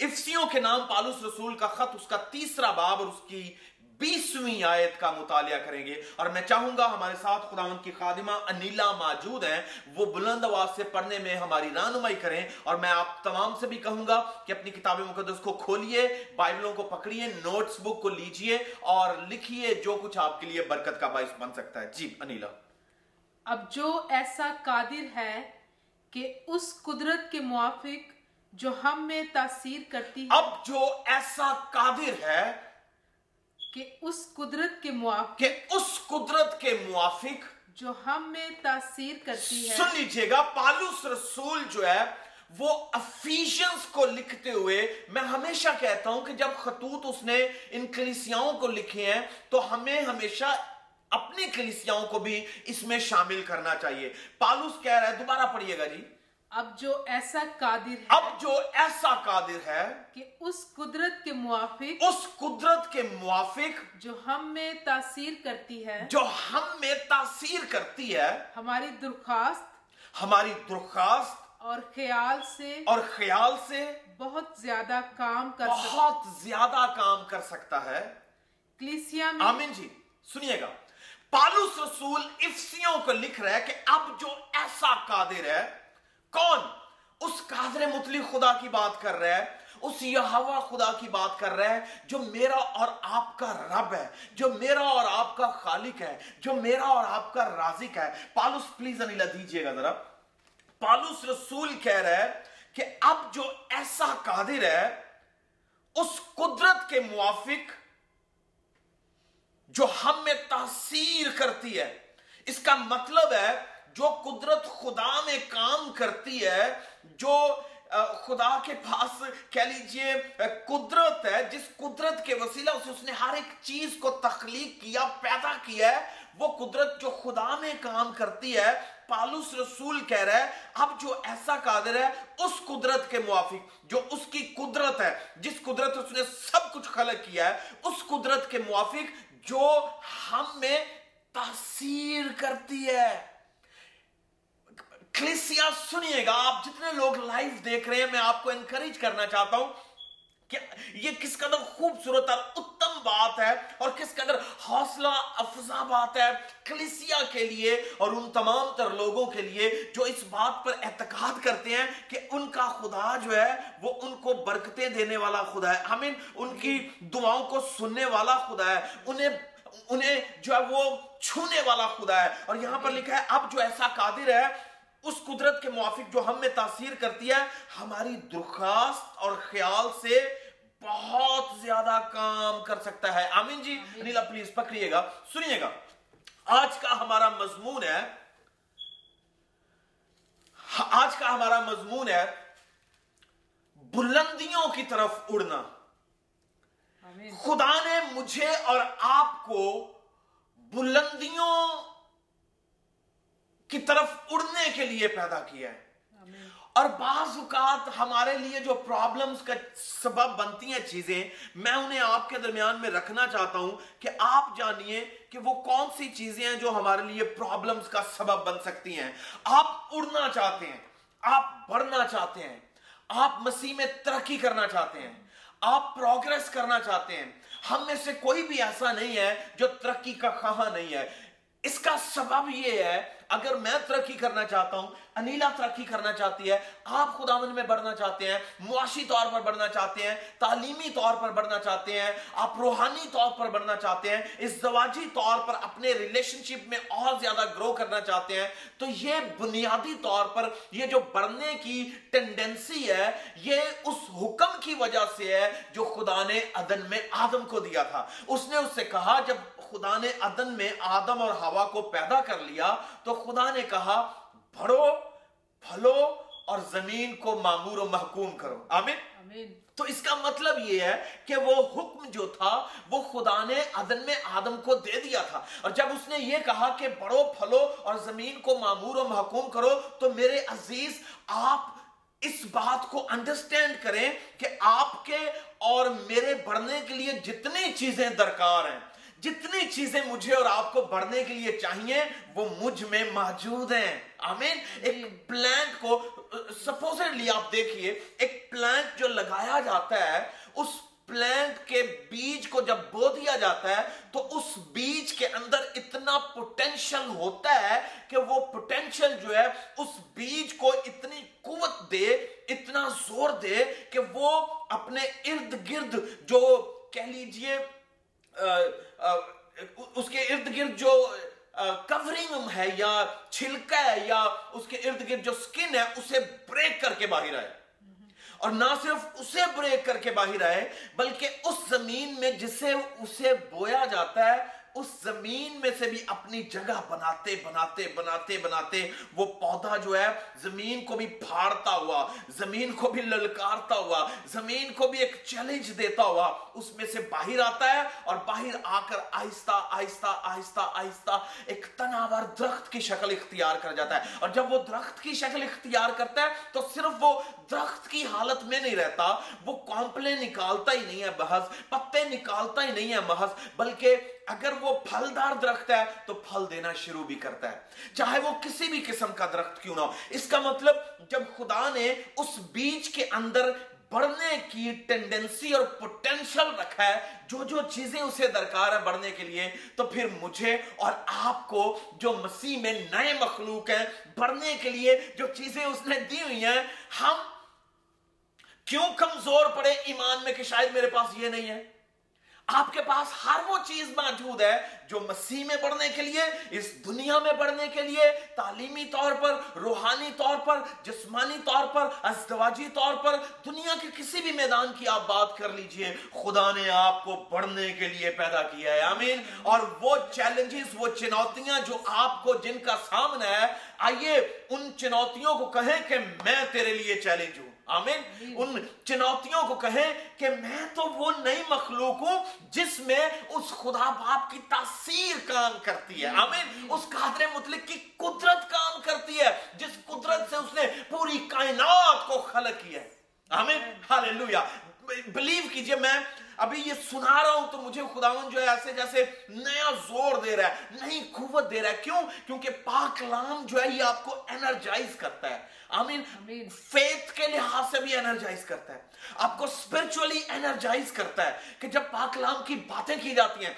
افسیوں کے نام پالوس رسول کا خط، اس کا تیسرا باب اور اس کی بیسویں آیت کا مطالعہ کریں گے۔ اور میں چاہوں گا ہمارے ساتھ خداون کی خادمہ انیلا موجود ہیں۔ وہ بلند آواز سے پڑھنے میں ہماری رہنمائی کریں۔ اور میں آپ تمام سے بھی کہوں گا کہ اپنی کتاب مقدس کو کھولیے، بائبلوں کو پکڑیے، نوٹس بک کو لیجیے اور لکھیے جو کچھ آپ کے لیے برکت کا باعث بن سکتا ہے۔ جی انیلا۔ اب جو ایسا قادر ہے کہ اس قدرت کے موافق جو ہم میں تاثیر کرتی ہے اب جو ایسا قادر ہے کہ اس قدرت کے موافق کہ اس قدرت کے موافق جو ہم میں تاثیر کرتی ہے سن لیجیے گا پالوس رسول جو ہے وہ افیشنز کو لکھتے ہوئے میں ہمیشہ کہتا ہوں کہ جب خطوط اس نے ان کلیسیاؤں کو لکھے ہیں تو ہمیں ہمیشہ اپنی کلیسیاؤں کو بھی اس میں شامل کرنا چاہیے۔ پالوس کہہ رہا ہے دوبارہ پڑھیے گا جی۔ اب جو ایسا قادر ہے اب جو ایسا قادر ہے کہ اس قدرت کے موافق اس قدرت کے موافق جو ہم میں تاثیر کرتی ہے جو ہم میں تاثیر کرتی ہے ہماری درخواست ہماری درخواست اور خیال سے اور خیال سے بہت زیادہ کام کر سکتا بہت زیادہ کام کر سکتا ہے۔ کلیسیا میں آمین جی سنیے گا۔ پالوس رسول افسیوں کو لکھ رہا ہے کہ اب جو ایسا قادر ہے کون؟ اس قادر مطلق خدا کی بات کر رہا ہے، اس یہوا خدا کی بات کر رہا ہے، جو میرا اور آپ کا رب ہے، جو میرا اور آپ کا خالق ہے، جو میرا اور آپ کا رازق ہے۔ پالوس، پلیز انیلا دیجیے گا ذرا۔ پالوس رسول کہہ رہا ہے کہ اب جو ایسا قادر ہے، اس قدرت کے موافق جو ہم میں تاثیر کرتی ہے۔ اس کا مطلب ہے جو قدرت خدا میں کام کرتی ہے، جو خدا کے پاس، کہہ لیجیے قدرت ہے، جس قدرت کے وسیلہ سے اس نے ہر ایک چیز کو تخلیق کیا، پیدا کیا ہے، وہ قدرت جو خدا میں کام کرتی ہے، پالوس رسول کہہ رہا ہے، اب جو ایسا قادر ہے، اس قدرت کے موافق، جو اس کی قدرت ہے، جس قدرت اس نے سب کچھ خلق کیا ہے، اس قدرت کے موافق جو ہم میں تاثیر کرتی ہے۔ کلیسیا، سنیے گا، آپ جتنے لوگ لائف دیکھ رہے ہیں، میں آپ کو انکریج کرنا چاہتا ہوں کہ یہ کس قدر خوبصورت اور اتم بات ہے اور کس قدر حوصلہ افزا بات ہے کلیسیا کے لیے اور ان تمام تر لوگوں کے لیے جو اس بات پر اعتقاد کرتے ہیں کہ ان کا خدا جو ہے، وہ ان کو برکتیں دینے والا خدا ہے۔ ہمیں ان کی دعاؤں کو سننے والا خدا ہے۔ انہیں انہیں جو ہے، وہ چھونے والا خدا ہے۔ اور یہاں پر لکھا ہے، اب جو ایسا قادر ہے اس قدرت کے موافق جو ہم میں تاثیر کرتی ہے ہماری درخواست اور خیال سے بہت زیادہ کام کر سکتا ہے۔ آمین جی؟ نیلا پلیز پکڑیے گا۔ سنیے گا۔ آج کا ہمارا مضمون ہے آج کا ہمارا مضمون ہے بلندیوں کی طرف اڑنا۔ خدا نے مجھے اور آپ کو بلندیوں کی طرف اڑنے کے لیے پیدا کیا ہے۔ اور بعض اوقات ہمارے لیے جو پرابلمز کا سبب بنتی ہیں چیزیں، میں انہیں آپ کے درمیان میں رکھنا چاہتا ہوں کہ آپ جانیے کہ وہ کون سی چیزیں ہیں جو ہمارے لیے پرابلمز کا سبب بن سکتی ہیں۔ آپ اڑنا چاہتے ہیں، آپ بڑھنا چاہتے ہیں، آپ مسیح میں ترقی کرنا چاہتے ہیں، آپ پروگرس کرنا چاہتے ہیں۔ ہم میں سے کوئی بھی ایسا نہیں ہے جو ترقی کا خواہاں نہیں ہے۔ اس کا سبب یہ ہے، اگر میں ترقی کرنا چاہتا ہوں، انیلا ترقی کرنا چاہتی ہے، آپ خدا میں بڑھنا چاہتے ہیں، معاشی طور پر بڑھنا چاہتے ہیں، تعلیمی طور پر بڑھنا چاہتے ہیں، آپ روحانی طور پر بڑھنا چاہتے ہیں اس زواجی طور پر اپنے ریلیشن شپ میں اور زیادہ گرو کرنا چاہتے ہیں، تو یہ بنیادی طور پر یہ جو بڑھنے کی ٹینڈنسی ہے، یہ اس حکم کی وجہ سے ہے جو خدا نے عدن میں آدم کو دیا تھا۔ اس نے اس سے کہا، جب خدا نے عدن میں آدم اور ہوا کو پیدا کر لیا تو خدا نے کہا بڑھو پھلو اور زمین کو معمور و محکوم کرو۔ آمین؟ تو اس کا مطلب یہ ہے کہ وہ حکم جو تھا وہ خدا نے عدن میں آدم کو دے دیا تھا۔ اور جب اس نے یہ کہا کہ بڑھو پھلو اور زمین کو معمور و محکوم کرو تو میرے عزیز آپ اس بات کو انڈرسٹینڈ کریں کہ آپ کے اور میرے بڑھنے کے لیے جتنی چیزیں درکار ہیں۔ جتنی چیزیں مجھے اور آپ کو بڑھنے کے لیے چاہیے وہ مجھ میں موجود ہیں۔ آمین؟ ایک پلانٹ کو سپوزلی آپ دیکھیے ایک پلانٹ جو لگایا جاتا ہے اس پلانٹ کے بیج کو جب بو دیا جاتا ہے تو اس بیج کے اندر اتنا پوٹینشل ہوتا ہے کہ وہ پوٹینشل جو ہے اس بیج کو اتنی قوت دے اتنا زور دے کہ وہ اپنے ارد گرد جو کہہ لیجیے اس کے ارد گرد جو کورنگ ہے یا چھلکا ہے یا اس کے ارد گرد جو سکن ہے، اسے بریک کر کے باہر آئے۔ اور نہ صرف اسے بریک کر کے باہر آئے، بلکہ اس زمین میں جسے اسے بویا جاتا ہے اس زمین میں سے بھی اپنی جگہ بناتے بناتے بناتے بناتے وہ پودا جو ہے زمین کو بھی پھاڑتا ہوا، زمین کو بھی للکارتا ہوا، زمین کو بھی ایک چیلنج دیتا ہوا اس میں سے باہر آتا ہے اور باہر آ کر آہستہ آہستہ آہستہ آہستہ ایک تناور درخت کی شکل اختیار کر جاتا ہے اور جب وہ درخت کی شکل اختیار کرتا ہے تو صرف وہ درخت کی حالت میں نہیں رہتا، وہ کامپلے نکالتا ہی نہیں ہے بحث پتے نکالتا ہی نہیں ہے محض، بلکہ اگر وہ پھلدار درخت ہے تو پھل دینا شروع بھی کرتا ہے۔ چاہے وہ کسی بھی قسم کا درخت کیوں نہ ہو۔ اس کا مطلب جب خدا نے اس بیج کے اندر بڑھنے کی ٹینڈنسی اور پوٹینشل رکھا ہے، جو جو چیزیں اسے درکار ہے بڑھنے کے لیے، تو پھر مجھے اور آپ کو جو مسیح میں نئے مخلوق ہیں بڑھنے کے لیے جو چیزیں اس نے دی ہوئی ہیں، ہم کیوں کمزور پڑے ایمان میں کہ شاید میرے پاس یہ نہیں ہے؟ آپ کے پاس ہر وہ چیز موجود ہے جو مسیح میں بڑھنے کے لیے، اس دنیا میں بڑھنے کے لیے، تعلیمی طور پر، روحانی طور پر، جسمانی طور پر، ازدواجی طور پر، دنیا کے کسی بھی میدان کی آپ بات کر لیجیے، خدا نے آپ کو بڑھنے کے لیے پیدا کیا ہے، آمین. اور وہ چیلنجز وہ چنوتیاں جو آپ کو، جن کا سامنا ہے، آئیے ان چنوتیوں کو کہیں کہ میں تیرے لیے چیلنج ہوں۔ آمین. ان چنوتیوں کو کہیں کہ میں تو وہ نئی مخلوق ہوں جس میں اس خدا باپ کی تاثیر کام کرتی ہے۔ آمین. اس قادر مطلق کی قدرت کام کرتی ہے جس قدرت سے اس نے پوری کائنات کو خلق کیا ہے۔ آمین. ہاللویا بلیو کیجیے میں ابھی یہ سنا رہا ہوں تو مجھے خداون جو ہے ایسے جیسے نیا زور دے رہا ہے نئی قوت دے رہا ہے۔ کیوں؟ کیونکہ پاک لام جو ہے یہ آپ کو انرجائز کرتا ہے۔ آمین؟ فیتھ کے لحاظ سے بھی انرجائز کرتا ہے۔ آپ کو اسپرچولی انرجائز کرتا ہے کہ جب پاک لام کی باتیں کی جاتی ہیں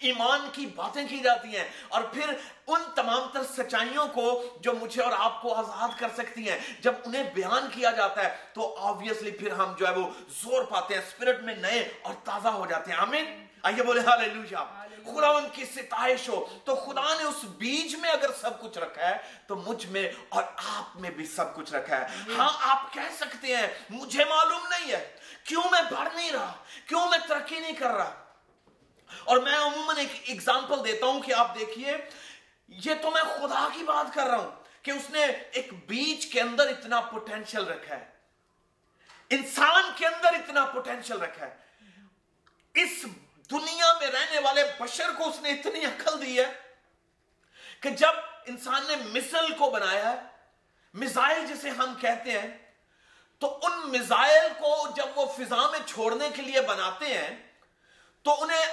ایمان کی باتیں کی جاتی ہیں اور پھر ان تمام تر سچائیوں کو جو مجھے اور آپ کو آزاد کر سکتی ہیں جب انہیں بیان کیا جاتا ہے تو آبویسلی پھر ہم جو ہے وہ زور پاتے ہیں اسپرٹ میں نئے اور تازہ ہو جاتے ہیں۔ آمین؟ آئیے بولے ہاللویا خدا ان کی ستائش ہو۔ تو خدا نے اس بیج میں اگر سب کچھ رکھا ہے تو مجھ میں اور آپ میں بھی سب کچھ رکھا ہے۔ ہاں آپ کہہ سکتے ہیں مجھے معلوم نہیں ہے۔ کیوں میں بڑھ نہیں رہا؟ کیوں میں ترقی نہیں کر رہا؟ اور میں عموماً ایک ایگزامپل دیتا ہوں کہ آپ دیکھیے، یہ تو میں خدا کی بات کر رہا ہوں کہ اس نے ایک بیج کے اندر اتنا پوٹینشل رکھا ہے۔ انسان کے اندر اتنا پوٹینشل رکھا ہے۔ اس دنیا میں رہنے والے بشر کو اس نے اتنی عقل دی ہے کہ جب انسان نے مثل کو بنایا ہے میزائل جسے ہم کہتے ہیں، تو ان میزائل کو جب وہ فضا میں چھوڑنے کے لیے بناتے ہیں، تو انہیں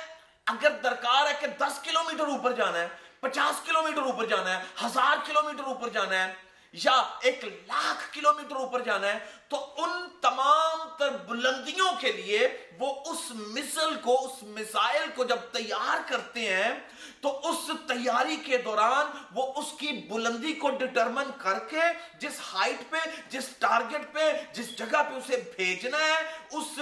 اگر درکار ہے کہ دس کلومیٹر اوپر جانا ہے، پچاس کلومیٹر اوپر جانا ہے، ہزار کلومیٹر اوپر جانا ہے، یا ایک لاکھ کلومیٹر اوپر جانا ہے، تو ان تمام تر بلندیوں کے لیے وہ اس مثل کو، اس مسائل کو جب تیار کرتے ہیں، تو اس تیاری کے دوران وہ اس کی بلندی کو ڈٹرمن کر کے جس ہائٹ پہ، جس ٹارگٹ پہ، جس جگہ پہ اسے بھیجنا ہے، اس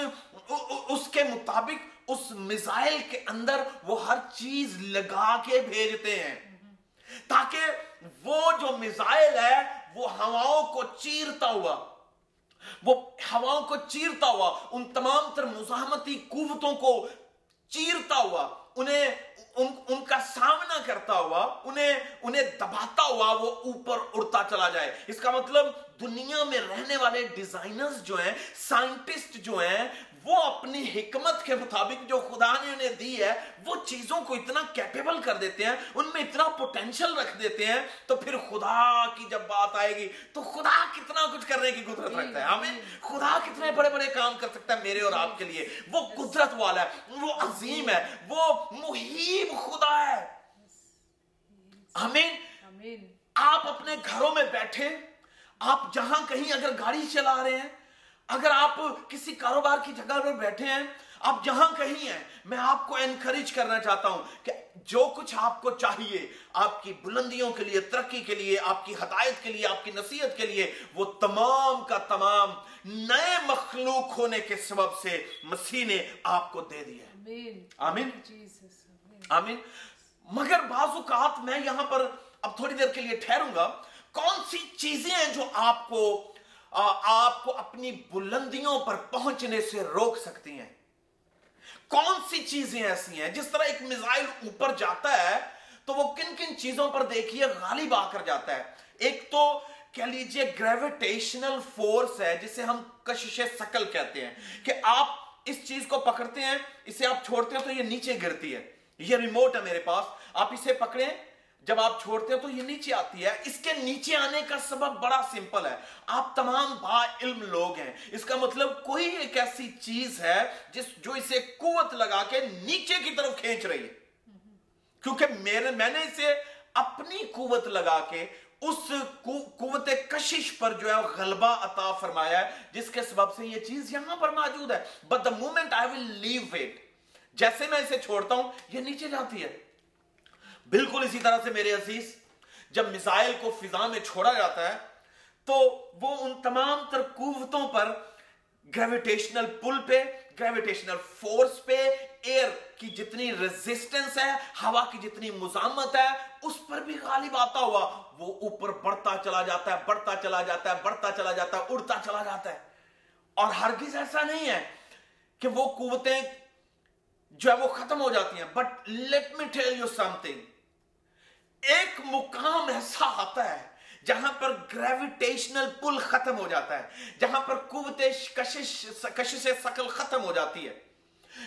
اس کے مطابق اس میزائل کے اندر وہ ہر چیز لگا کے بھیجتے ہیں۔ تاکہ وہ جو میزائل ہے وہ ہواؤں کو چیرتا ہوا وہ ہواؤں کو چیرتا ہوا ان تمام تر مزاحمتی قوتوں کو چیرتا ہوا انہیں ان, ان کا سامنا کرتا ہوا انہیں انہیں دباتا ہوا وہ اوپر اڑتا چلا جائے۔ اس کا مطلب دنیا میں رہنے والے ڈیزائنرز جو ہیں سائنٹسٹ جو ہیں وہ اپنی حکمت کے مطابق جو خدا نے انہیں دی ہے وہ چیزوں کو اتنا کیپیبل کر دیتے ہیں ان میں اتنا پوٹینشل رکھ دیتے ہیں تو پھر خدا کی جب بات آئے گی تو خدا کتنا کچھ کرنے کی قدرت رکھتا ہے۔ ہمیں خدا کتنے بڑے بڑے کام کر سکتا ہے میرے اور آپ کے لیے۔ وہ قدرت والا ہے وہ عظیم ہے وہ محیب خدا ہے۔ آمین۔ آپ اپنے گھروں میں بیٹھے آپ جہاں کہیں اگر گاڑی چلا رہے ہیں اگر آپ کسی کاروبار کی جگہ پر بیٹھے ہیں آپ جہاں کہیں ہیں میں آپ کو انکریج کرنا چاہتا ہوں کہ جو کچھ آپ کو چاہیے آپ کی بلندیوں کے لیے ترقی کے لیے آپ کی ہدایت کے لیے آپ کی نصیحت کے لیے وہ تمام کا تمام نئے مخلوق ہونے کے سبب سے مسیح نے آپ کو دے دیا. آمین. آمین مگر بعض اوقات میں یہاں پر اب تھوڑی دیر کے لیے ٹھہروں گا کون سی چیزیں ہیں جو آپ کو آپ کو اپنی بلندیوں پر پہنچنے سے روک سکتی ہیں۔ کون سی چیزیں ایسی ہیں؟ جس طرح ایک میزائل اوپر جاتا ہے، تو وہ کن کن چیزوں پر دیکھیے غالب آ کر جاتا ہے۔ ایک تو کہہ لیجیے گریویٹیشنل فورس ہے، جسے ہم کشش سکل کہتے ہیں۔ کہ آپ اس چیز کو پکڑتے ہیں، اسے آپ چھوڑتے ہیں تو یہ نیچے گرتی ہے۔ یہ ریموٹ ہے میرے پاس۔ آپ اسے پکڑیں۔ جب آپ چھوڑتے ہیں تو یہ نیچے آتی ہے۔ اس کے نیچے آنے کا سبب بڑا سمپل ہے۔ آپ تمام با علم لوگ ہیں۔ اس کا مطلب کوئی ایک ایسی چیز ہے جس جو اسے قوت لگا کے نیچے کی طرف کھینچ رہی ہے۔ کیونکہ میرے میں نے اسے اپنی قوت لگا کے اس قوت کشش پر جو ہے غلبہ عطا فرمایا ہے، جس کے سبب سے یہ چیز یہاں پر موجود ہے۔ But the moment I will leave it جیسے میں اسے چھوڑتا ہوں، یہ نیچے جاتی ہے۔ بالکل اسی طرح سے میرے عزیز، جب میزائل کو فضا میں چھوڑا جاتا ہے، تو وہ ان تمام تر قوتوں پر گریویٹیشنل پل پہ گریویٹیشنل فورس پہ ایئر کی جتنی ریزسٹنس ہے، ہوا کی جتنی مزامت ہے، اس پر بھی غالب آتا ہوا، وہ اوپر بڑھتا چلا جاتا ہے، بڑھتا چلا جاتا ہے، بڑھتا چلا جاتا ہے، اڑتا چلا جاتا ہے۔ اور ہرگز ایسا نہیں ہے کہ وہ قوتیں جو ہے وہ ختم ہو جاتی ہیں۔ But let me tell you something ایک مقام ایسا آتا ہے جہاں پر گریویٹیشنل پل ختم ہو جاتا ہے، جہاں پر قوت کشش کشش سکل ختم ہو جاتی ہے،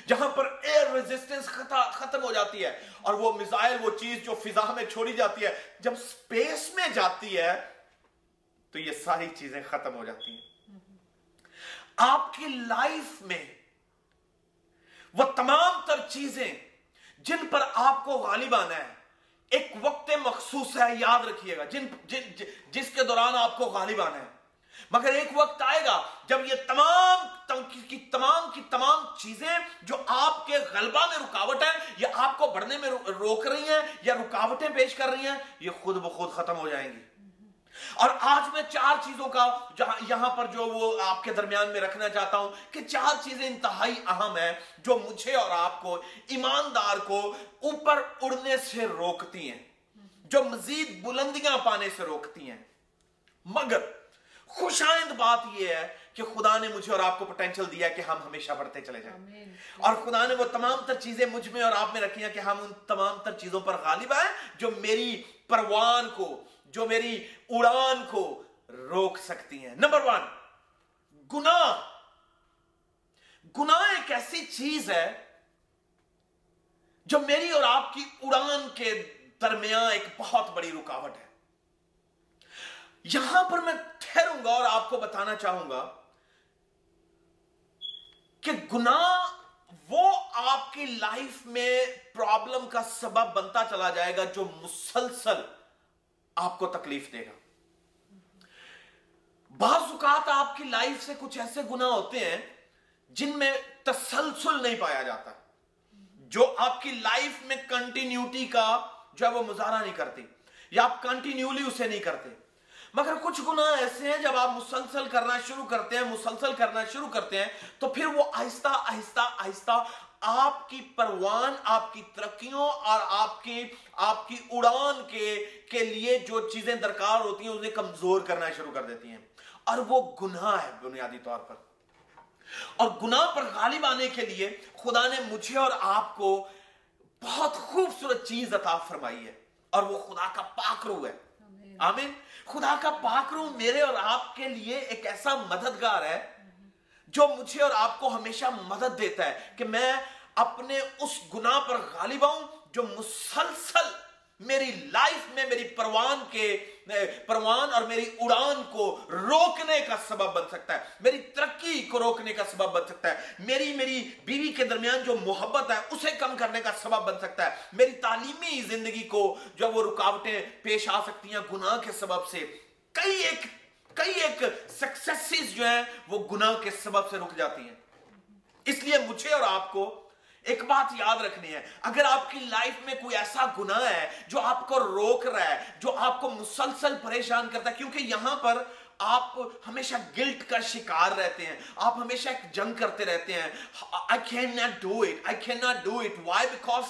جہاں پر ایئر ریزسٹنس ختم ہو جاتی ہے، اور وہ میزائل وہ چیز جو فضا میں چھوڑی جاتی ہے، جب سپیس میں جاتی ہے، تو یہ ساری چیزیں ختم ہو جاتی ہیں۔ آپ کی لائف میں وہ تمام تر چیزیں جن پر آپ کو غالب آنا ہے ایک وقت مخصوص ہے یاد رکھیے گا جن, جن جس کے دوران آپ کو غالب آنا ہے۔ مگر ایک وقت آئے گا جب یہ تمام کی تمام کی تمام چیزیں جو آپ کے غلبہ میں رکاوٹ ہے یا آپ کو بڑھنے میں روک رہی ہیں یا رکاوٹیں پیش کر رہی ہیں یہ خود بخود ختم ہو جائیں گی۔ اور آج میں چار چیزوں کا یہاں پر جو وہ آپ کے درمیان میں رکھنا چاہتا ہوں کہ چار چیزیں انتہائی اہم ہیں جو مجھے اور آپ کو ایماندار کو اوپر اڑنے سے روکتی ہیں جو مزید بلندیاں پانے سے روکتی ہیں۔ مگر خوش آئند بات یہ ہے کہ خدا نے مجھے اور آپ کو پوٹینشل دیا کہ ہم ہمیشہ بڑھتے چلے جائیں۔ اور خدا نے وہ تمام تر چیزیں مجھ میں اور آپ میں رکھی ہیں کہ ہم ان تمام تر چیزوں پر غالب آئیں جو میری پروان کو جو میری اڑان کو روک سکتی ہیں۔ نمبر ون، گناہ۔ گناہ ایک ایسی چیز ہے جو میری اور آپ کی اڑان کے درمیان ایک بہت بڑی رکاوٹ ہے۔ یہاں پر میں ٹھہروں گا اور آپ کو بتانا چاہوں گا کہ گناہ وہ آپ کی لائف میں پرابلم کا سبب بنتا چلا جائے گا جو مسلسل آپ کو تکلیف دے گا۔ بعض اوقات آپ کی لائف سے کچھ ایسے گناہ ہوتے ہیں جن میں تسلسل نہیں پایا جاتا۔ جو آپ کی لائف میں کنٹینیوٹی کا جو ہے وہ مظاہرہ نہیں کرتی یا آپ کنٹینیولی اسے نہیں کرتے۔ مگر کچھ گناہ ایسے ہیں جب آپ مسلسل کرنا شروع کرتے ہیں، مسلسل کرنا شروع کرتے ہیں تو پھر وہ آہستہ آہستہ آہستہ آپ کی پروان آپ کی ترقیوں اور آپ کی آپ کی اڑان کے کے لیے جو چیزیں درکار ہوتی ہیں اسے کمزور کرنا شروع کر دیتی ہیں۔ اور وہ گناہ ہے بنیادی طور پر۔ اور گناہ پر غالب آنے کے لیے خدا نے مجھے اور آپ کو بہت خوبصورت چیز عطا فرمائی ہے۔ اور وہ خدا کا پاکرو ہے۔ آمین۔ خدا کا پاکرو میرے اور آپ کے لیے ایک ایسا مددگار ہے جو مجھے اور آپ کو ہمیشہ مدد دیتا ہے کہ میں اپنے اس گناہ پر غالب آؤں جو مسلسل میری لائف میں میری پروان کے، پروان اور میری اڑان کو روکنے کا سبب بن سکتا ہے۔ میری ترقی کو روکنے کا سبب بن سکتا ہے۔ میری میری بیوی کے درمیان جو محبت ہے، اسے کم کرنے کا سبب بن سکتا ہے۔ میری تعلیمی زندگی کو جب وہ رکاوٹیں پیش آ سکتی ہیں گناہ کے سبب سے۔ کئی ایک کئی ایک سکسیسز جو ہیں وہ گناہ کے سبب سے رک جاتی ہیں۔ اس لیے مجھے اور آپ کو ایک بات یاد رکھنی ہے۔ اگر آپ کی لائف میں کوئی ایسا گناہ ہے جو آپ کو روک رہا ہے، جو آپ کو مسلسل پریشان کرتا ہے، کیونکہ یہاں پر آپ ہمیشہ گلٹ کا شکار رہتے ہیں۔ آپ ہمیشہ ایک جنگ کرتے رہتے ہیں۔ I cannot do it I cannot do it. Why? Because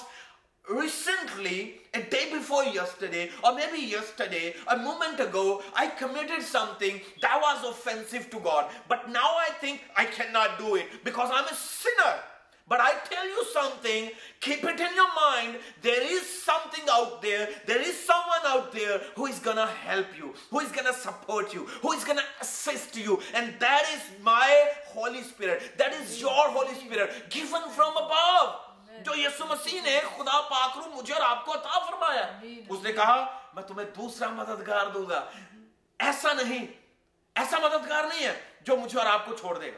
recently, a day before yesterday, or maybe yesterday, a moment ago, I committed something that was offensive to God. But now I think I cannot do it because I'm a sinner. But I tell you something, keep it in your mind. There is something out there, there is someone out there who is gonna help you, who is gonna support you, who is gonna assist you. And that is my Holy Spirit. That is your Holy Spirit, given from above. جو یسو مسیح نے خدا پاک رو مجھے اور آپ کو عطا فرمایا اس نے کہا میں تمہیں دوسرا مددگار دوں گا۔ ایسا نہیں۔ ایسا مددگار نہیں ہے جو مجھے اور آپ کو چھوڑ دے گا۔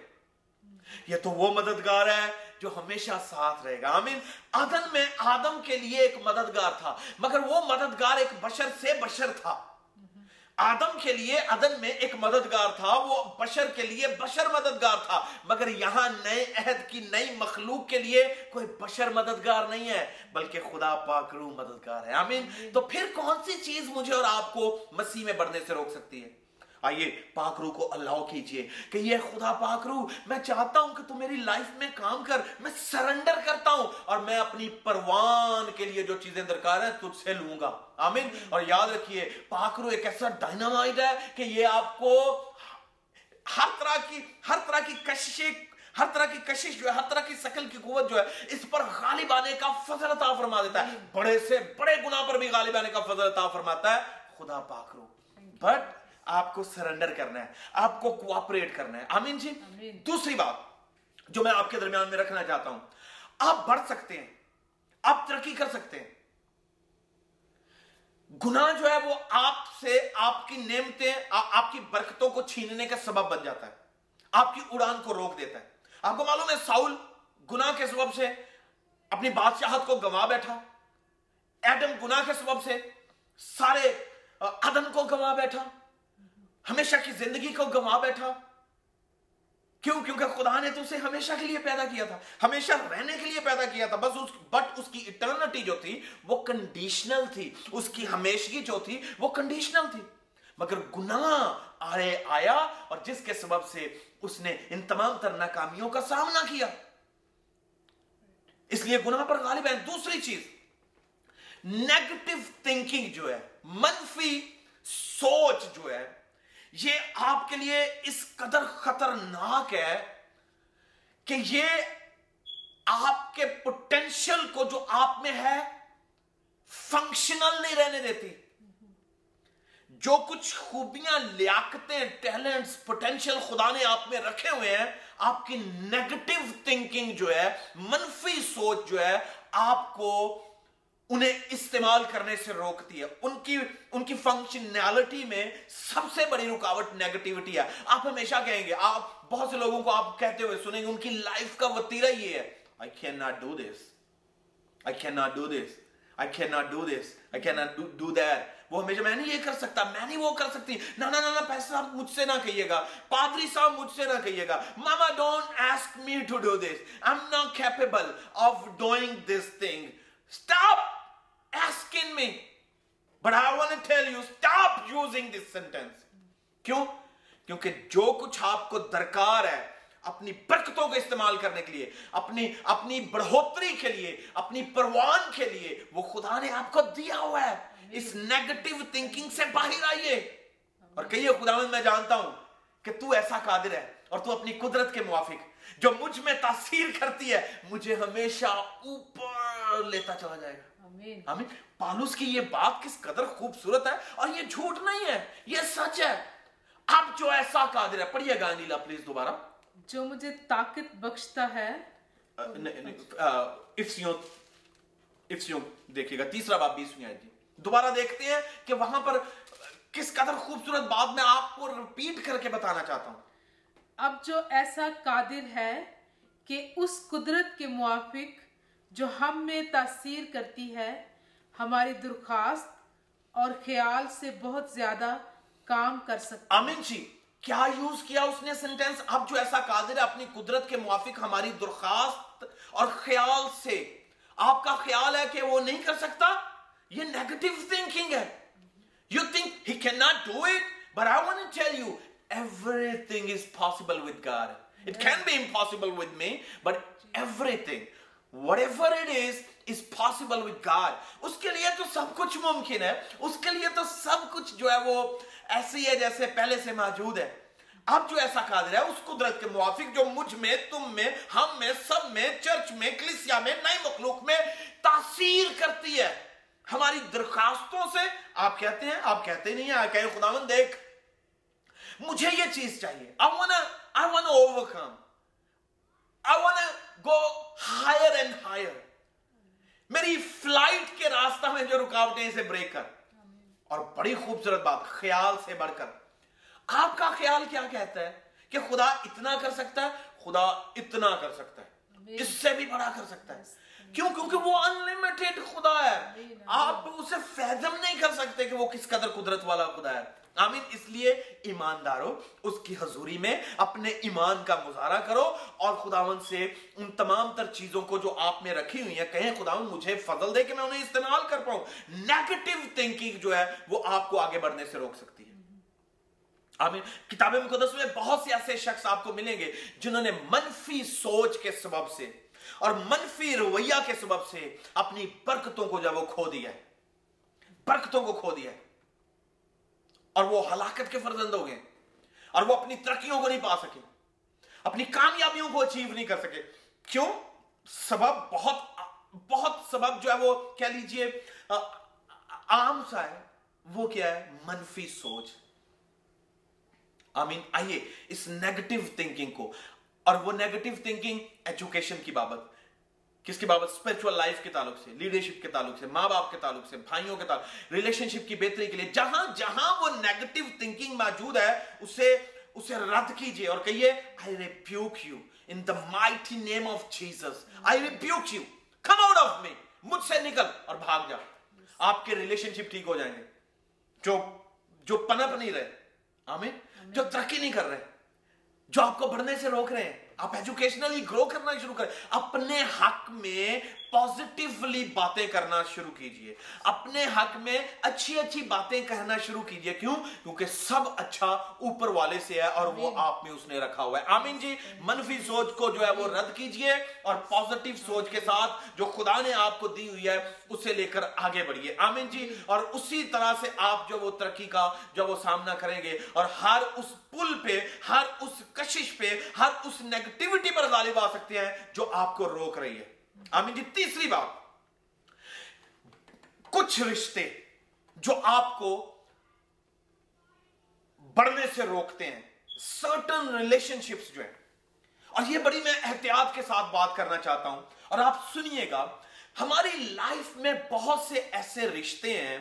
یہ تو وہ مددگار ہے جو ہمیشہ ساتھ رہے گا۔ آمین۔ آدم میں آدم کے لیے ایک مددگار تھا مگر وہ مددگار ایک بشر سے بشر تھا۔ آدم کے لیے عدن میں ایک مددگار تھا وہ بشر کے لیے بشر مددگار تھا۔ مگر یہاں نئے عہد کی نئی مخلوق کے لیے کوئی بشر مددگار نہیں ہے بلکہ خدا پاک روح مددگار ہے۔ آمین۔ تو پھر کون سی چیز مجھے اور آپ کو مسیح میں بڑھنے سے روک سکتی ہے؟ آئیے، پاک روح کو الاؤ کیجیے کہ یہ خدا پاک روح، میں چاہتا ہوں کہ تو میری لائف میں کام کر، میں سرنڈر کرتا ہوں اور میں اپنی پروان کے لیے جو چیزیں درکار ہیں تجھ سے لوں گا۔ آمین۔ اور یاد رکھیے، پاک روح ایک ایسا ڈائنامائٹ ہے کہ یہ آپ کو ہر طرح کی، ہر طرح کی کششیں، ہر طرح کی کشش جو ہے، ہر طرح کی سکل کی قوت جو ہے، اس پر غالب آنے کا فضل عطا فرما دیتا ہے۔ بڑے سے بڑے گناہ پر بھی غالب آنے کا فضل عطا فرماتا ہے خدا پاک رو بٹ آپ کو سرنڈر کرنا ہے آپ کو کوپریٹ کرنا ہے آمین جی دوسری بات جو میں آپ کے درمیان میں رکھنا چاہتا ہوں آپ بڑھ سکتے ہیں آپ ترقی کر سکتے ہیں گناہ جو ہے وہ آپ سے آپ کی نعمتیں آپ کی برکتوں کو چھیننے کا سبب بن جاتا ہے آپ کی اڑان کو روک دیتا ہے آپ کو معلوم ہے ساؤل گناہ کے سبب سے اپنی بادشاہت کو گوا بیٹھا ایڈم گناہ کے سبب سے سارے عدم کو گوا بیٹھا ہمیشہ کی زندگی کو گما بیٹھا۔ کیوں؟ کیونکہ خدا نے تو اسے ہمیشہ کے لیے پیدا کیا تھا، ہمیشہ رہنے کے لیے پیدا کیا تھا۔ بس اس بٹ اس کی اٹرنٹی جو تھی، وہ کنڈیشنل تھی۔ اس کی ہمیشگی جو تھی، وہ کنڈیشنل تھی۔ مگر گناہ آرے آیا اور جس کے سبب سے اس نے ان تمام تر ناکامیوں کا سامنا کیا۔ اس لیے گناہ پر غالب ہے۔ دوسری چیز نیگیٹو تھنکنگ جو ہے، منفی سوچ جو ہے یہ آپ کے لیے اس قدر خطرناک ہے کہ یہ آپ کے پوٹینشل کو جو آپ میں ہے فنکشنل نہیں رہنے دیتی۔ جو کچھ خوبیاں، لیاقتیں ٹیلنٹس پوٹینشیل خدا نے آپ میں رکھے ہوئے ہیں، آپ کی نیگیٹو تھنکنگ جو ہے، منفی سوچ جو ہے، آپ کو انہیں استعمال کرنے سے روکتی ہے۔ ان کی ان کی فنکشنالٹی میں سب سے بڑی رکاوٹ نیگیٹیوٹی ہے۔ آپ ہمیشہ کہیں گے، آپ بہت سے لوگوں کو آپ کہتے ہوئے سنیں گے، ان کی لائف کا وتیرہ یہ ہے۔ I can not do this I can not do this I can not do this I can not do that وہ ہمیشہ، میں نہیں یہ کر سکتا، میں نہیں وہ کر سکتی۔ نہ نہ نہ پیسہ صاحب مجھ سے نہ کہیے گا۔ پادری صاحب مجھ سے نہ کہیے گا۔ Mama don't ask me to do this I am not capable of doing this thing stop asking me. But I want to tell you, stop using this sentence. کیوں? کیونکہ جو کچھ آپ کو درکار ہے اپنی برکتوں کو استعمال کرنے کے لیے اپنی اپنی بڑھوتری کے لیے اپنی پروان کے لیے وہ خدا نے آپ کو دیا ہوا ہے اس نیگٹیو تھنکنگ سے باہر آئیے اور کہیے خدا میں جانتا ہوں کہ ایسا قادر ہے اور اپنی قدرت کے موافق جو مجھ میں تاثیر کرتی ہے مجھے ہمیشہ اوپر لیتا چلا جائے گا آمین۔ پالوس کی یہ بات کس قدر خوبصورت ہے اور یہ جھوٹ نہیں ہے یہ سچ ہے۔ اب جو ایسا قادر ہے پڑھیے گا نیلا پلیز دوبارہ۔ جو مجھے طاقت بخشتا ہے۔ افسیوں افسیوں دیکھیے گا تیسرا باب بیسویں آئے جی دوبارہ دیکھتے ہیں کہ وہاں پر کس قدر خوبصورت بات میں آپ کو ریپیٹ کر کے بتانا چاہتا ہوں۔ اب جو ایسا قادر ہے کہ اس قدرت کے موافق جو ہم میں تاثیر کرتی ہے، ہماری درخواست اور خیال سے بہت زیادہ کام کر سکتے آمین جی کیا یوز کیا اس نے سنٹینس؟ اب جو ایسا قادر ہے اپنی قدرت کے موافق ہماری درخواست اور خیال سے، آپ کا خیال ہے کہ وہ نہیں کر سکتا؟ یہ نیگیٹو تھنکنگ ہے۔ You think he can not do it but I want tell you everything is possible with God it can be impossible with me but everything whatever it is is possible with God. اس کے لیے تو سب کچھ ممکن ہے اس کے لیے تو سب کچھ جو ہے وہ ایسی ہے جیسے پہلے سے موجود ہے اب جو ایسا قادر ہے اس قدرت کے موافق جو مجھ میں تم میں ہم میں سب میں چرچ میں کلیسیا میں نئی مخلوق میں تاثیر کرتی ہے ہماری درخواستوں سے آپ کہتے ہیں آپ کہتے نہیں ہیں کہ خداون دیکھ مجھے یہ چیز چاہیے I wanna, I wanna overcome I wanna go higher and higher میری فلائٹ کے راستہ میں جو رکاوٹیں اسے بریک کر۔ اور بڑی خوبصورت بات خیال سے بڑھ کر۔ آپ کا خیال کیا کہتا ہے؟ کہ خدا اتنا کر سکتا ہے خدا اتنا کر سکتا ہے۔ اس سے بھی بڑا کر سکتا ہے۔ کیوں؟ کیونکہ وہ انلمیٹڈ خدا ہے۔ آپ اسے فیضم نہیں کر سکتے کہ وہ کس قدر قدرت والا خدا ہے۔ آمین اس لیے ایماندارو، اس کی حضوری میں اپنے ایمان کا مظاہرہ کرو اور خداون سے ان تمام تر چیزوں کو جو آپ نے رکھی ہوئی ہیں، کہیں خداون مجھے فضل دے کہ میں انہیں استعمال کر پاؤں۔ نیگیٹو تھنکنگ جو ہے، وہ آپ کو آگے بڑھنے سے روک سکتی ہے۔ آمین کتاب مقدس میں بہت سے ایسے شخص آپ کو ملیں گے جنہوں نے منفی سوچ کے سبب سے اور منفی رویہ کے سبب سے اپنی برکتوں کو جب وہ کھو دیا ہے۔ برکتوں کو کھو دیا ہے۔ اور وہ ہلاکت کے فرزند ہو گئے اور وہ اپنی ترقیوں کو نہیں پا سکے، اپنی کامیابیوں کو اچیو نہیں کر سکے۔ کیوں؟ سبب بہت بہت سبب جو ہے وہ کہہ لیجیے عام سا ہے۔ وہ کیا ہے؟ منفی سوچ۔ آمین۔ آئیے اس نیگیٹو تھنکنگ کو، اور وہ نیگیٹو تھنکنگ ایجوکیشن کی بابت۔ کس کی بابت اسپرچل لائف کے تعلق سے لیڈرشپ کے تعلق سے ماں باپ کے تعلق سے، بھائیوں کے تعلق ریلیشن شپ کی بہتری کے لیے جہاں جہاں وہ نیگیٹو تھنکنگ موجود ہے، اسے اسے رد کیجیے اور کہیے I rebuke you in the mighty name of Jesus I rebuke you come out of me مجھ سے نکل اور بھاگ جا. آپ کے ریلیشن شپ ٹھیک ہو جائیں گے۔ جو جو پنپ نہیں رہے۔ آمین؟ جو ترقی نہیں کر رہے۔ جو آپ کو بڑھنے سے روک رہے ہیں۔ آپ ایجوکیشنلی گرو کرنا شروع کریں۔ اپنے حق میں پازیٹیولی باتیں کرنا شروع کیجیے۔ اپنے حق میں اچھی اچھی باتیں کہنا شروع کیجیے۔ کیوں؟ کیونکہ سب اچھا اوپر والے سے ہے اور وہ آپ میں اس نے رکھا ہوا ہے۔ آمین جی۔ منفی سوچ کو جو ہے وہ رد کیجیے اور پازیٹیو سوچ کے ساتھ جو خدا نے آپ کو دی ہوئی ہے اسے لے کر آگے بڑھیے آمین جی۔ اور اسی طرح سے آپ جو وہ ترقی کا جو وہ سامنا کریں گے اور ہر اس پل پہ ہر اس کشش پہ ہر اس نیگٹیوٹی پر غالب آ سکتے ہیں جو آپ کو روک رہی ہے۔ آمین جی تیسری بات۔ کچھ رشتے جو آپ کو بڑھنے سے روکتے ہیں سرٹن ریلیشن شپس جو ہیں۔ اور یہ بڑی میں احتیاط کے ساتھ بات کرنا چاہتا ہوں۔ اور آپ سنیے گا، ہماری لائف میں بہت سے ایسے رشتے ہیں،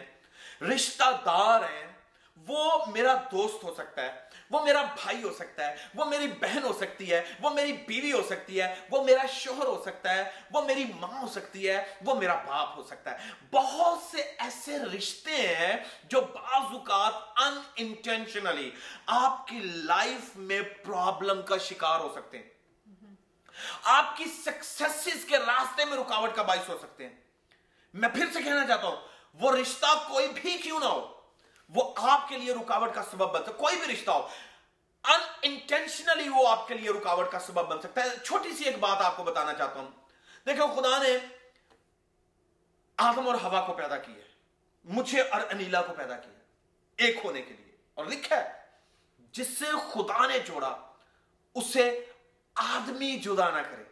رشتہ دار ہیں وہ میرا دوست ہو سکتا ہے، وہ میرا بھائی ہو سکتا ہے، وہ میری بہن ہو سکتی ہے، وہ میری بیوی ہو سکتی ہے، وہ میرا شوہر ہو سکتا ہے، وہ میری ماں ہو سکتی ہے، وہ میرا باپ ہو سکتا ہے۔ بہت سے ایسے رشتے ہیں جو بعض اوقات ان انٹینشنلی آپ کی لائف میں پرابلم کا شکار ہو سکتے ہیں۔ آپ کی سکسیسز کے راستے میں رکاوٹ کا باعث ہو سکتے ہیں۔ میں پھر سے کہنا چاہتا ہوں، وہ رشتہ کوئی بھی کیوں نہ ہو وہ آپ کے لیے رکاوٹ کا سبب بن سکتا کوئی بھی رشتہ ہو ان انٹینشنلی وہ آپ کے لیے رکاوٹ کا سبب بن سکتا ہے۔ چھوٹی سی ایک بات آپ کو بتانا چاہتا ہوں۔ دیکھو خدا نے آدم اور ہوا کو پیدا کی ہے مجھے اور انیلا کو پیدا کیا ایک ہونے کے لیے۔ اور لکھا ہے جس سے خدا نے جوڑا اسے آدمی جدا نہ کرے۔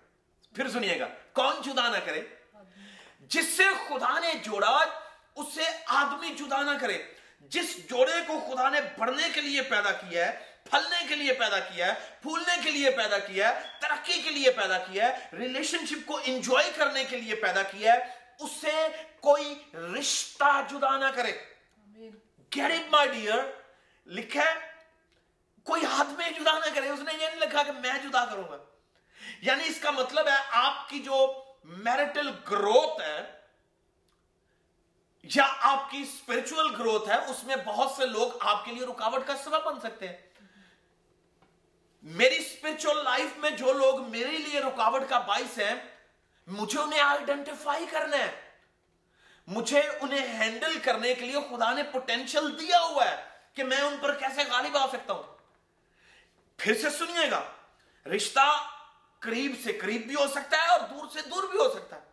پھر سنیے گا کون جدا نہ کرے؟ جس سے خدا نے جوڑا اسے آدمی جدا نہ کرے۔ جس جوڑے کو خدا نے بڑھنے کے لیے پیدا کیا ہے پھلنے کے لیے پیدا کیا ہے پھولنے کے لیے پیدا کیا ہے ترقی کے لیے پیدا کیا ہے ریلیشن شپ کو انجوائے کرنے کے لیے پیدا کیا ہے اسے کوئی رشتہ جدا نہ کرے۔ گیٹ اٹ مائی ڈیئر لکھا ہے کوئی ہاتھ میں جدا نہ کرے۔ اس نے یہ نہیں لکھا کہ میں جدا کروں گا۔ یعنی اس کا مطلب ہے آپ کی جو میرٹل گروتھ ہے یا آپ کی اسپرچل گروتھ ہے، اس میں بہت سے لوگ آپ کے لیے رکاوٹ کا سبب بن سکتے ہیں۔ میری اسپرچل لائف میں جو لوگ میرے لیے رکاوٹ کا باعث ہیں، مجھے انہیں آئیڈینٹیفائی کرنا ہے۔ مجھے انہیں ہینڈل کرنے کے لیے خدا نے پوٹینشیل دیا ہوا ہے کہ میں ان پر کیسے غالب آ سکتا ہوں۔ پھر سے سنیے گا، رشتہ قریب سے قریب بھی ہو سکتا ہے اور دور سے دور بھی ہو سکتا ہے۔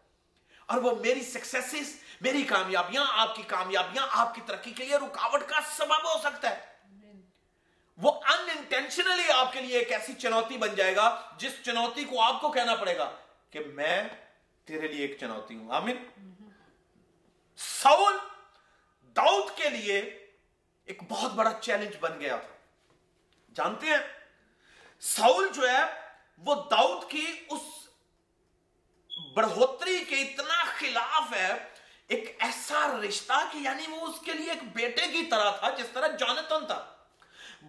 اور وہ میری سکسیسز میری کامیابیاں، آپ کی کامیابیاں، آپ کی ترقی کے لیے رکاوٹ کا سبب ہو سکتا ہے۔ وہ انٹینشنلی آپ کے لیے ایک ایسی چنوتی بن جائے گا، جس چنوتی کو آپ کو کہنا پڑے گا کہ میں تیرے لیے ایک چنوتی ہوں۔ آمین۔ سول داؤد کے لیے ایک بہت بڑا چیلنج بن گیا تھا۔ جانتے ہیں؟ سول جو ہے، وہ داؤد کی اس بڑھوتری کے اتنا خلاف ہے، ایک ایسا رشتہ کہ یعنی وہ اس کے لیے ایک بیٹے کی طرح تھا، جس طرح جانتن تھا۔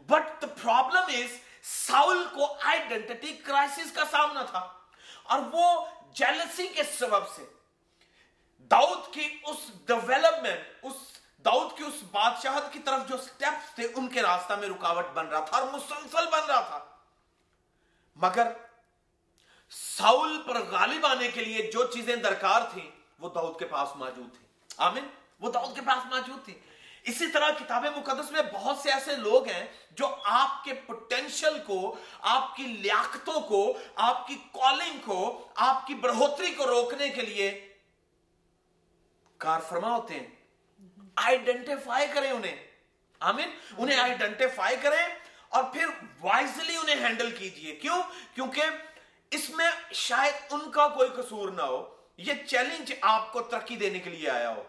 But the problem is Saul کو آئیڈینٹی کرائسس کا سامنا تھا، اور وہ جیلسی کے سبب سے۔ داؤد کی اس ڈیولپمنٹ اس داؤد کی اس بادشاہت کی طرف جو سٹیپس تھے، ان کے راستہ میں رکاوٹ بن رہا تھا اور مسلسل بن رہا تھا۔ مگر ساؤل پر غالب آنے کے لیے جو چیزیں درکار تھیں، وہ دعوت کے پاس موجود تھیں۔ آمین؟ وہ دعوت کے پاس موجود تھی اسی طرح کتاب مقدس میں بہت سے ایسے لوگ ہیں جو آپ کے پوٹینشل کو، آپ کی لیاقتوں کو، آپ کی کالنگ کو، آپ کی بڑھوتری کو روکنے کے لیے کار فرما ہوتے ہیں۔ آئیڈینٹیفائی کریں انہیں۔ آمین؟ انہیں آئیڈینٹیفائی کریں اور پھر وائزلی انہیں ہینڈل کیجیے۔ کیوں؟ کیونکہ اس میں شاید ان کا کوئی قصور نہ ہو، یہ چیلنج آپ کو ترقی دینے کے لیے آیا ہو۔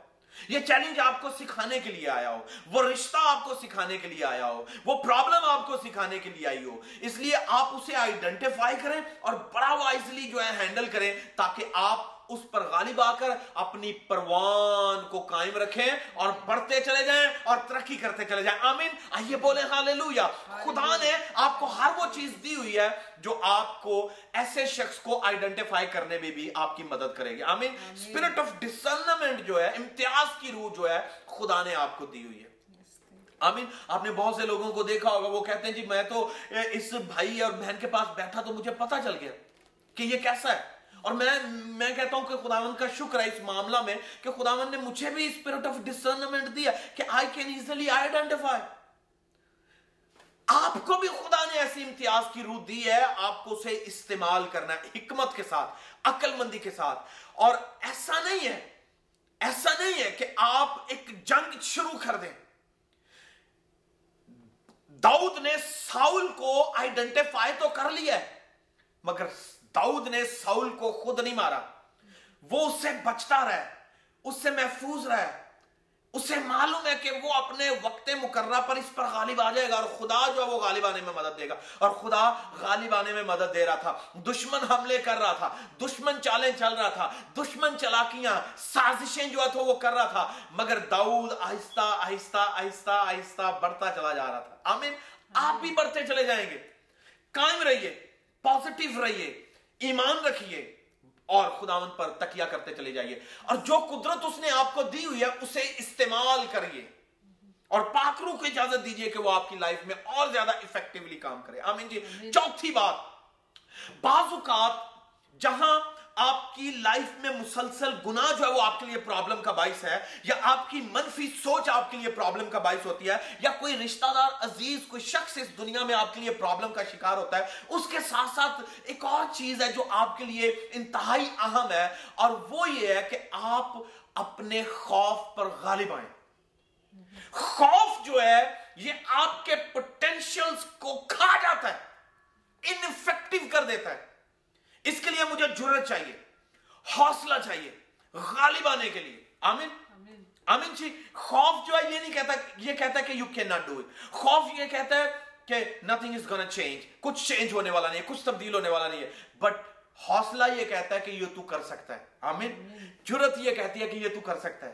یہ چیلنج آپ کو سکھانے کے لیے آیا ہو۔ وہ رشتہ آپ کو سکھانے کے لیے آیا ہو۔ وہ پرابلم آپ کو سکھانے کے لیے آئی ہو۔ اس لیے آپ اسے آئیڈینٹیفائی کریں اور بڑا وائزلی جو ہے ہینڈل کریں تاکہ آپ اس پر غالب آ کر اپنی پروان کو قائم رکھیں اور بڑھتے چلے جائیں اور ترقی کرتے چلے جائیں۔ آمین۔ آئیے بولے ہاللویا خدا نے آپ کو ہر وہ چیز دی ہوئی ہے جو آپ کو ایسے شخص کو آئیڈنٹیفائی کرنے میں بھی آپ کی مدد کرے گی۔ آمین۔ اسپرٹ آف ڈسرنمنٹ جو ہے امتیاز کی روح جو ہے خدا نے آپ کو دی ہوئی ہے۔ آمین۔ آپ نے بہت سے لوگوں کو دیکھا ہوگا وہ کہتے ہیں جی میں تو اس بھائی اور بہن کے پاس بیٹھا تو مجھے پتا چل گیا کہ یہ کیسا ہے۔ اور میں میں کہتا ہوں کہ خداون کا شکر ہے اس معاملہ میں کہ خداون نے مجھے بھی اسپرٹ آف ڈسرنمنٹ دیا کہ آئی کین ایزلی آئیڈینٹیفائی آپ کو بھی خدا نے ایسی امتیاز کی روح دی ہے، آپ کو اسے استعمال کرنا ہے، حکمت کے ساتھ، عقل مندی کے ساتھ۔ اور ایسا نہیں ہے، ایسا نہیں ہے کہ آپ ایک جنگ شروع کر دیں۔ داؤد نے ساؤل کو آئیڈنٹیفائی تو کر لیا ہے، مگر داؤد نے ساؤل کو خود نہیں مارا۔ وہ اس سے بچتا رہا اس سے محفوظ رہا اسے معلوم ہے کہ وہ اپنے وقت مقررہ پر اس پر غالب آ جائے گا اور خدا جو ہے وہ غالب آنے میں مدد دے گا۔ اور خدا غالب آنے میں مدد دے رہا تھا۔ دشمن حملے کر رہا تھا، دشمن چالیں چل رہا تھا، دشمن چلاکیاں، سازشیں جو تھا وہ کر رہا تھا۔ مگر داؤد آہستہ آہستہ آہستہ آہستہ بڑھتا چلا جا رہا تھا۔ آمین۔ آپ بھی بڑھتے چلے جائیں گے۔ قائم رہیے پازیٹو رہیے۔ ایمان رکھیے اور خداون پر تکیا کرتے چلے جائیے۔ اور جو قدرت اس نے آپ کو دی ہوئی ہے اسے استعمال کریے۔ اور پاکرو کو اجازت دیجیے کہ وہ آپ کی لائف میں اور زیادہ افیکٹولی کام کرے۔ آمین جی۔ چوتھی بات بعض اوقات جہاں آپ کی لائف میں مسلسل گناہ جو ہے وہ آپ کے لیے پرابلم کا باعث ہے، یا آپ کی منفی سوچ آپ کے لیے پرابلم کا باعث ہوتی ہے، یا کوئی رشتہ دار عزیز، کوئی شخص اس دنیا میں آپ کے لیے پرابلم کا شکار ہوتا ہے، اس کے ساتھ ساتھ ایک اور چیز ہے جو آپ کے لیے انتہائی اہم ہے، اور وہ یہ ہے کہ آپ اپنے خوف پر غالب آئیں۔ خوف جو ہے، یہ آپ کے پوٹینشلز کو کھا جاتا ہے انفیکٹو کر دیتا ہے۔ اس کے لیے مجھے جرت چاہیے حوصلہ چاہیے غالب آنے کے لیے۔ آمین؟ آمین۔ جی خوف جو ہے یہ نہیں کہتا یہ کہتا ہے کہ you can not do it خوف یہ کہتا ہے کہ نتھنگ از گونا چینج کچھ چینج ہونے والا نہیں ہے کچھ تبدیل ہونے والا نہیں ہے۔ بٹ حوصلہ یہ کہتا ہے کہ یہ تو کر سکتا ہے۔ آمین؟ جرت یہ کہتی ہے کہ یہ تو کر سکتا ہے۔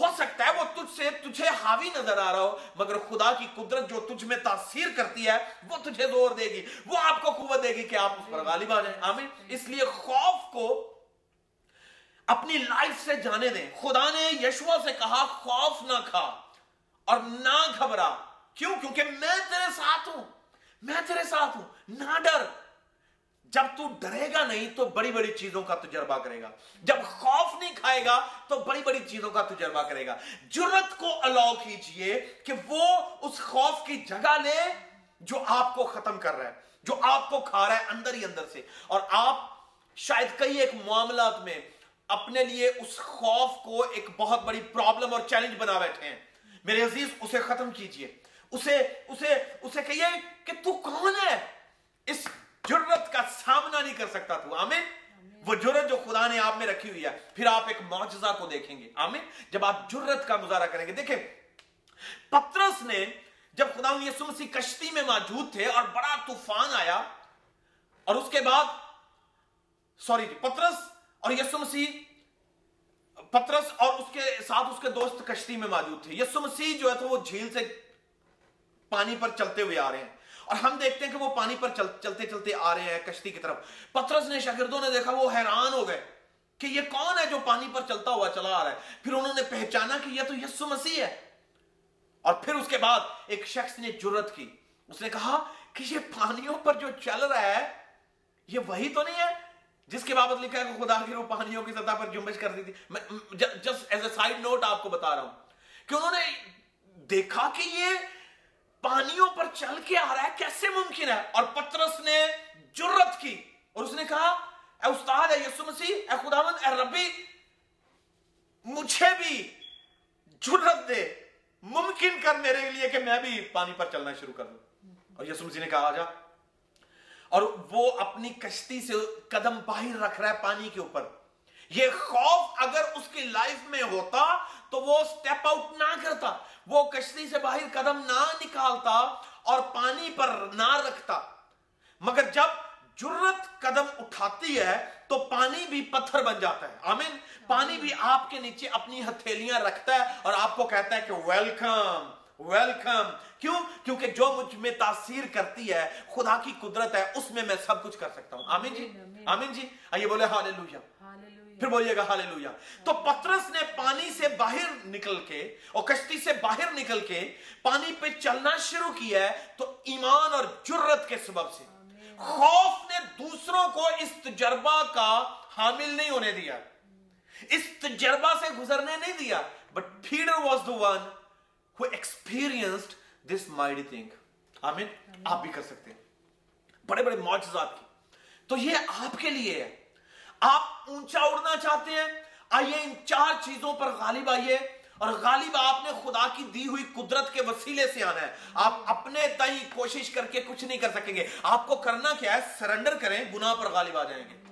ہو سکتا ہے وہ تجھ سے تجھے حاوی نظر آ رہا ہو، مگر خدا کی قدرت جو تجھ میں تاثیر کرتی ہے، وہ تجھے زور دے گی، وہ آپ کو قوت دے گی کہ آپ اس پر غالب آ جائیں۔ آمین۔ اس لیے خوف کو اپنی لائف سے جانے دیں۔ خدا نے یشوا سے کہا، خوف نہ کھا اور نہ گھبرا۔ کیوں؟ کیونکہ میں تیرے ساتھ ہوں۔ میں تیرے ساتھ ہوں۔ نہ ڈر۔ جب تو ڈرے گا نہیں تو بڑی بڑی چیزوں کا تجربہ کرے گا۔ جب خوف نہیں کھائے گا تو بڑی بڑی چیزوں کا تجربہ کرے گا۔ جرت کو الاؤ کیجیے کہ وہ اس خوف کی جگہ لے جو آپ کو ختم کر رہا ہے، جو آپ کو کھا رہا ہے اندر ہی اندر سے۔ اور آپ شاید کئی ایک معاملات میں اپنے لیے اس خوف کو ایک بہت بڑی پرابلم اور چیلنج بنا بیٹھے ہیں۔ میرے عزیز، اسے ختم کیجیے۔ اسے اسے اسے کہیے کہ تو کون ہے؟ اس جرت کا سامنا نہیں کر سکتا تو آمین؟ وہ جرت جو خدا نے آپ میں رکھی ہوئی ہے پھر آپ ایک معجزہ کو دیکھیں گے آمین؟ جب آپ جرت کا مظاہرہ کریں گے دیکھیں پترس نے جب خدا یسوع مسیح کشتی میں موجود تھے اور بڑا طوفان آیا اور اس کے بعد سوری جی پترس اور یسوع مسیح پترس اور اس کے ساتھ اس کے دوست کشتی میں موجود تھے۔ یسوع مسیح جو ہے تو وہ جھیل سے پانی پر چلتے ہوئے آ رہے ہیں۔ اور ہم دیکھتے ہیں کہ وہ پانی پر چل, چلتے چلتے آ رہے ہیں کشتی کی طرف۔ پترس نے شاگردوں نے دیکھا وہ حیران ہو گئے کہ یہ کون ہے جو پانی پر چلتا ہوا چلا آ رہا ہے؟ پھر انہوں نے پہچانا کہ یہ تو یسو مسیح ہے۔ اور پھر اس کے بعد ایک شخص نے جرت کی۔ اس نے کہا کہ یہ پانیوں پر جو چل رہا ہے یہ وہی تو نہیں ہے جس کے بابت لکھا ہے کہ خدا کی وہ پانیوں کی سطح پر جنبش کر دی تھی۔ میں just as a side note آپ کو بتا رہا ہوں کہ انہوں نے دیکھا کہ یہ پانیوں پر چل کے آ رہا ہے، کیسے ممکن ہے؟ اور پترس نے جرت کی اور اس نے کہا، اے استاد، اے یسو مسیح، اے خداوند، اے ربی، مجھے بھی جرت دے، ممکن کر میرے لیے کہ میں بھی پانی پر چلنا شروع کر دوں. اور یسو مسیح نے کہا، آجا. اور وہ اپنی کشتی سے قدم باہر رکھ رہا ہے پانی کے اوپر۔ یہ خوف اگر اس کی لائف میں ہوتا تو وہ سٹیپ آؤٹ نہ کرتا وہ کشتی سے باہر قدم نہ نکالتا اور پانی پر نہ رکھتا۔ مگر جب جرت قدم اٹھاتی ہے تو پانی بھی پتھر بن جاتا ہے۔ آمین؟ پانی بھی آپ کے نیچے اپنی ہتھیلیاں رکھتا ہے اور آپ کو کہتا ہے کہ ویلکم ویلکم کیوں؟ کیونکہ جو مجھ میں تاثیر کرتی ہے خدا کی قدرت ہے اس میں میں سب کچھ کر سکتا ہوں۔ آمین جی؟ آمین جی؟ آئیے بولے ہاللویہ پھر بولیے گا ہاللویہ تو پترس نے پانی سے باہر نکل کے اور کشتی سے باہر نکل کے پانی پہ چلنا شروع کیا ہے تو ایمان اور جرت کے سبب سے۔ خوف نے دوسروں کو اس تجربہ کا حامل نہیں ہونے دیا۔ اس تجربہ سے گزرنے نہیں دیا۔ But Peter was the one who experienced this mighty thing آمین۔ آپ بھی کر سکتے ہیں۔ بڑے بڑے معجزات کی۔ تو یہ آپ کے لیے ہے۔ آپ اونچا اڑنا چاہتے ہیں، آئیے ان چار چیزوں پر غالب آئیے۔ اور غالب آپ نے خدا کی دی ہوئی قدرت کے وسیلے سے آنا ہے۔ آپ اپنے تئی کوشش کر کے کچھ نہیں کر سکیں گے۔ آپ کو کرنا کیا ہے، سرنڈر کریں، گناہ پر غالب آ جائیں گے۔